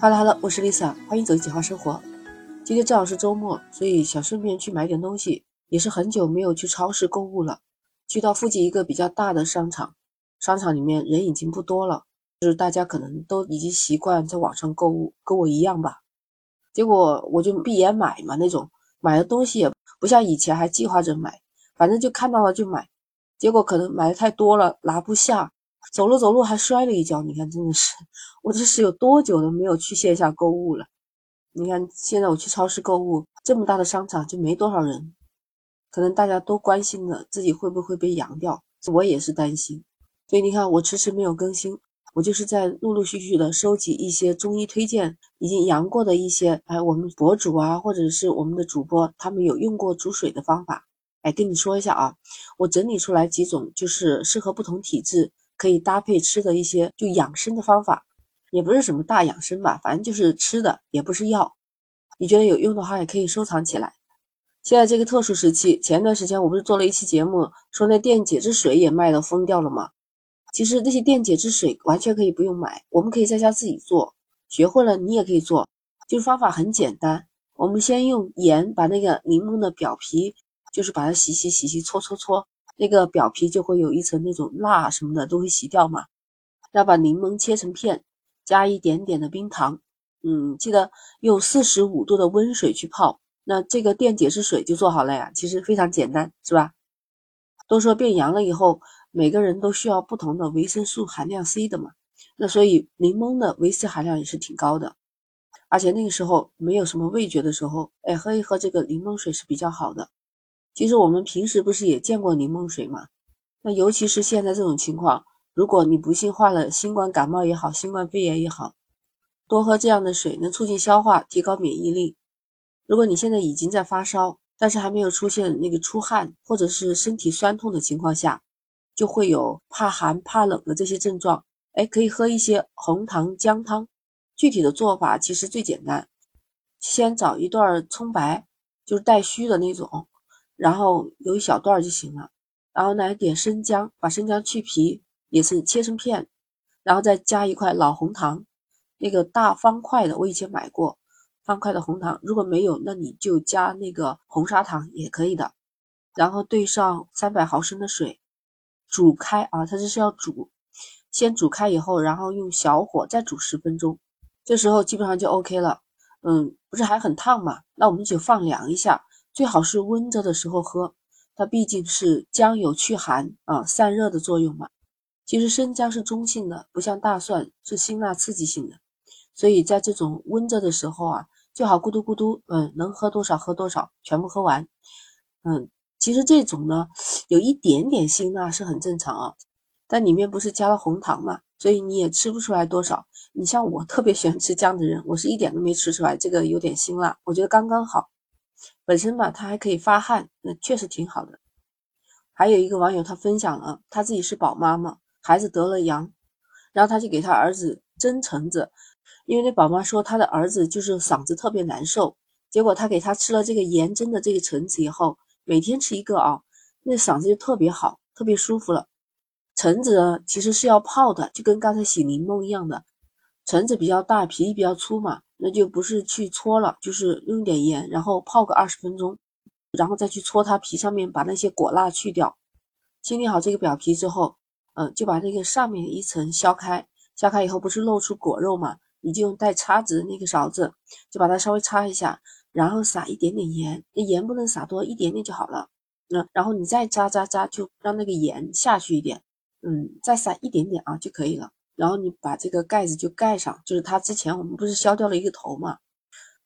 哈喽哈喽，我是 Lisa，欢迎走进简化生活。今天正好是周末，所以想顺便去买点东西，也是很久没有去超市购物了。去到附近一个比较大的商场，商场里面人已经不多了，就是大家可能都已经习惯在网上购物，跟我一样吧。结果我就闭眼买嘛，那种买的东西也不像以前还计划着买，反正就看到了就买。结果可能买的太多了，拿不下。走路走路还摔了一跤，你看真的是，我这是有多久都没有去线下购物了？你看现在我去超市购物，这么大的商场就没多少人，可能大家都关心的自己会不会被阳掉，我也是担心。所以你看我迟迟没有更新，我就是在陆陆续续的收集一些中医推荐已经阳过的一些，哎，我们博主啊，或者是我们的主播，他们有用过煮水的方法，哎，跟你说一下啊，我整理出来几种，就是适合不同体质。可以搭配吃的一些就养生的方法，也不是什么大养生吧，反正就是吃的，也不是药。你觉得有用的话，也可以收藏起来。现在这个特殊时期，前段时间我不是做了一期节目，说那电解质水也卖的疯掉了吗？其实那些电解质水完全可以不用买，我们可以在家自己做。学会了你也可以做，就是方法很简单。我们先用盐把那个柠檬的表皮，就是把它洗洗洗洗搓搓搓。那个表皮就会有一层那种蜡什么的都会洗掉嘛。要把柠檬切成片，加一点点的冰糖，嗯，记得用四十五度的温水去泡，那这个电解质水就做好了呀。其实非常简单，是吧？都说变阳了以后，每个人都需要不同的维生素含量 C 的嘛。那所以柠檬的维 C 含量也是挺高的，而且那个时候没有什么味觉的时候，哎，喝一喝这个柠檬水是比较好的。其实我们平时不是也见过柠檬水吗？那尤其是现在这种情况，如果你不幸患了新冠感冒也好，新冠肺炎也好，多喝这样的水能促进消化，提高免疫力。如果你现在已经在发烧，但是还没有出现那个出汗或者是身体酸痛的情况下，就会有怕寒怕冷的这些症状。哎，可以喝一些红糖姜汤。具体的做法其实最简单，先找一段葱白，就是带须的那种。然后有一小段就行了，然后来点生姜，把生姜去皮，也是切成片，然后再加一块老红糖，那个大方块的，我以前买过方块的红糖，如果没有，那你就加那个红砂糖也可以的。然后兑上三百毫升的水，煮开啊，它这是要煮，先煮开以后，然后用小火再煮十分钟，这时候基本上就 OK 了。嗯，不是还很烫嘛，那我们就放凉一下。最好是温着的时候喝，它毕竟是姜有驱寒啊散热的作用嘛。其实生姜是中性的，不像大蒜是辛辣刺激性的，所以在这种温着的时候啊，最好咕嘟咕嘟，嗯，能喝多少喝多少，全部喝完。嗯，其实这种呢，有一点点辛辣是很正常啊，但里面不是加了红糖嘛，所以你也吃不出来多少。你像我特别喜欢吃姜的人，我是一点都没吃出来这个有点辛辣，我觉得刚刚好。本身嘛，它还可以发汗，那确实挺好的。还有一个网友他分享了，他自己是宝妈嘛，孩子得了阳，然后他就给他儿子蒸橙子，因为那宝妈说他的儿子就是嗓子特别难受，结果他给他吃了这个盐蒸的这个橙子以后，每天吃一个啊，那嗓子就特别好，特别舒服了。橙子呢，其实是要泡的，就跟刚才洗柠檬一样的，橙子比较大，皮比较粗嘛。那就不是去搓了，就是用点盐，然后泡个二十分钟，然后再去搓它皮上面，把那些果蜡去掉。清理好这个表皮之后，嗯，就把那个上面一层削开，削开以后不是露出果肉嘛？你就用带叉子的那个勺子，就把它稍微擦一下，然后撒一点点盐，那盐不能撒多，一点点就好了。嗯，然后你再扎扎扎，就让那个盐下去一点，嗯，再撒一点点啊就可以了。然后你把这个盖子就盖上，就是它之前我们不是削掉了一个头嘛？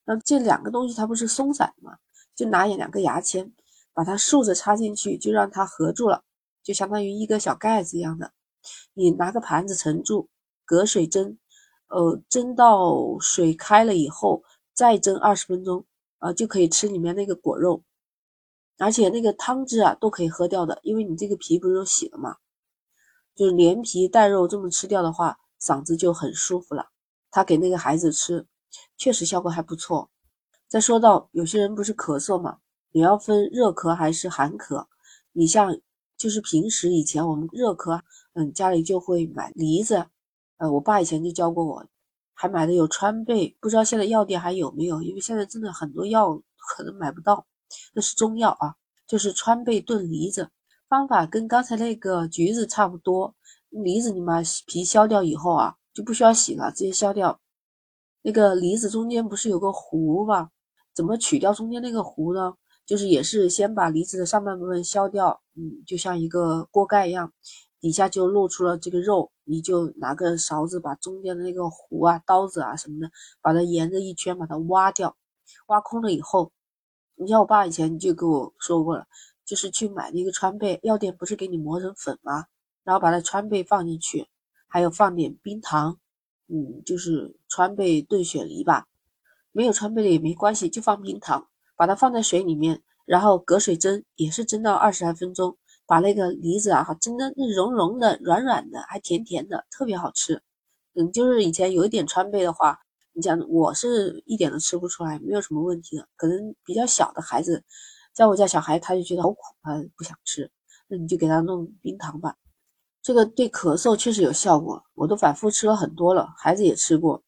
那这两个东西它不是松散嘛？就拿两个牙签把它竖着插进去，就让它合住了，就相当于一个小盖子一样的。你拿个盘子盛住，隔水蒸，呃，蒸到水开了以后再蒸二十分钟，啊，就可以吃里面那个果肉，而且那个汤汁啊都可以喝掉的，因为你这个皮不是都洗了嘛。就是连皮带肉这么吃掉的话，嗓子就很舒服了。他给那个孩子吃，确实效果还不错。再说到有些人不是咳嗽嘛，也要分热咳还是寒咳。你像就是平时以前我们热咳，嗯，家里就会买梨子，呃，我爸以前就教过我，还买的有川贝，不知道现在药店还有没有，因为现在真的很多药可能买不到，那是中药啊，就是川贝炖梨子，方法跟刚才那个橘子差不多。梨子你把皮削掉以后啊，就不需要洗了，直接削掉。那个梨子中间不是有个核吗？怎么取掉中间那个核呢？就是也是先把梨子的上半部分削掉，嗯，就像一个锅盖一样，底下就露出了这个肉，你就拿个勺子把中间的那个核啊、刀子啊什么的，把它沿着一圈把它挖掉，挖空了以后，你像我爸以前就跟我说过了，就是去买那个川贝，药店不是给你磨成粉吗？然后把它川贝放进去，还有放点冰糖，嗯，就是川贝炖雪梨吧。没有川贝的也没关系，就放冰糖，把它放在水里面，然后隔水蒸，也是蒸到二十来分钟，把那个梨子啊，蒸的那融融的、软软的，还甜甜的，特别好吃。嗯，就是以前有一点川贝的话，你讲我是一点都吃不出来，没有什么问题的。可能比较小的孩子，在我家小孩他就觉得好苦，他不想吃，那你就给他弄冰糖吧。这个对咳嗽确实有效果，我都反复吃了很多了，孩子也吃过。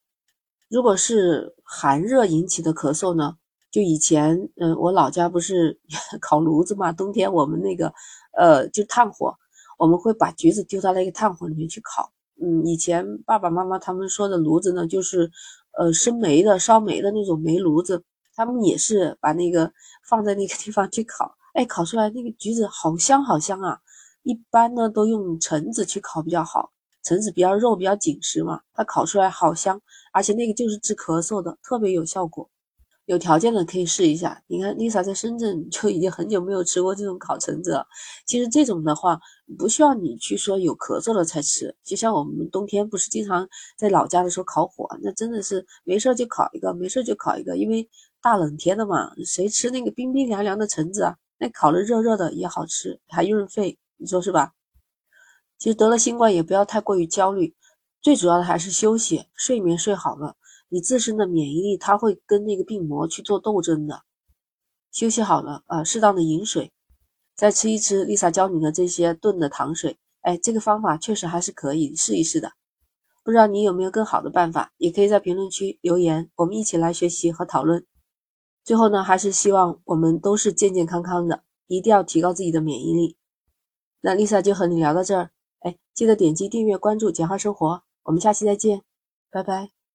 如果是寒热引起的咳嗽呢，就以前，嗯，我老家不是 烤炉子嘛，冬天我们那个，呃，就炭火，我们会把橘子丢到那个炭火里面去烤。嗯，以前爸爸妈妈他们说的炉子呢，就是，呃，生煤的、烧煤的那种煤炉子，他们也是把那个放在那个地方去烤，哎，烤出来那个橘子好香好香啊。一般呢都用橙子去烤比较好，橙子比较肉比较紧实嘛，它烤出来好香，而且那个就是治咳嗽的，特别有效果。有条件的可以试一下。你看，Lisa 在深圳就已经很久没有吃过这种烤橙子了。其实这种的话，不需要你去说有咳嗽了才吃。就像我们冬天不是经常在老家的时候烤火，那真的是没事就烤一个，没事就烤一个，因为大冷天的嘛，谁吃那个冰冰凉凉的橙子啊？那烤了热热的也好吃，还润肺。你说是吧？其实得了新冠也不要太过于焦虑，最主要的还是休息，睡眠睡好了，你自身的免疫力它会跟那个病魔去做斗争的。休息好了啊，适当的饮水，再吃一吃 Lisa 教你的这些炖的糖水，哎，这个方法确实还是可以试一试的。不知道你有没有更好的办法，也可以在评论区留言，我们一起来学习和讨论。最后呢，还是希望我们都是健健康康的，一定要提高自己的免疫力。那 Lisa 就和你聊到这儿，哎，记得点击订阅关注简化生活，我们下期再见，拜拜。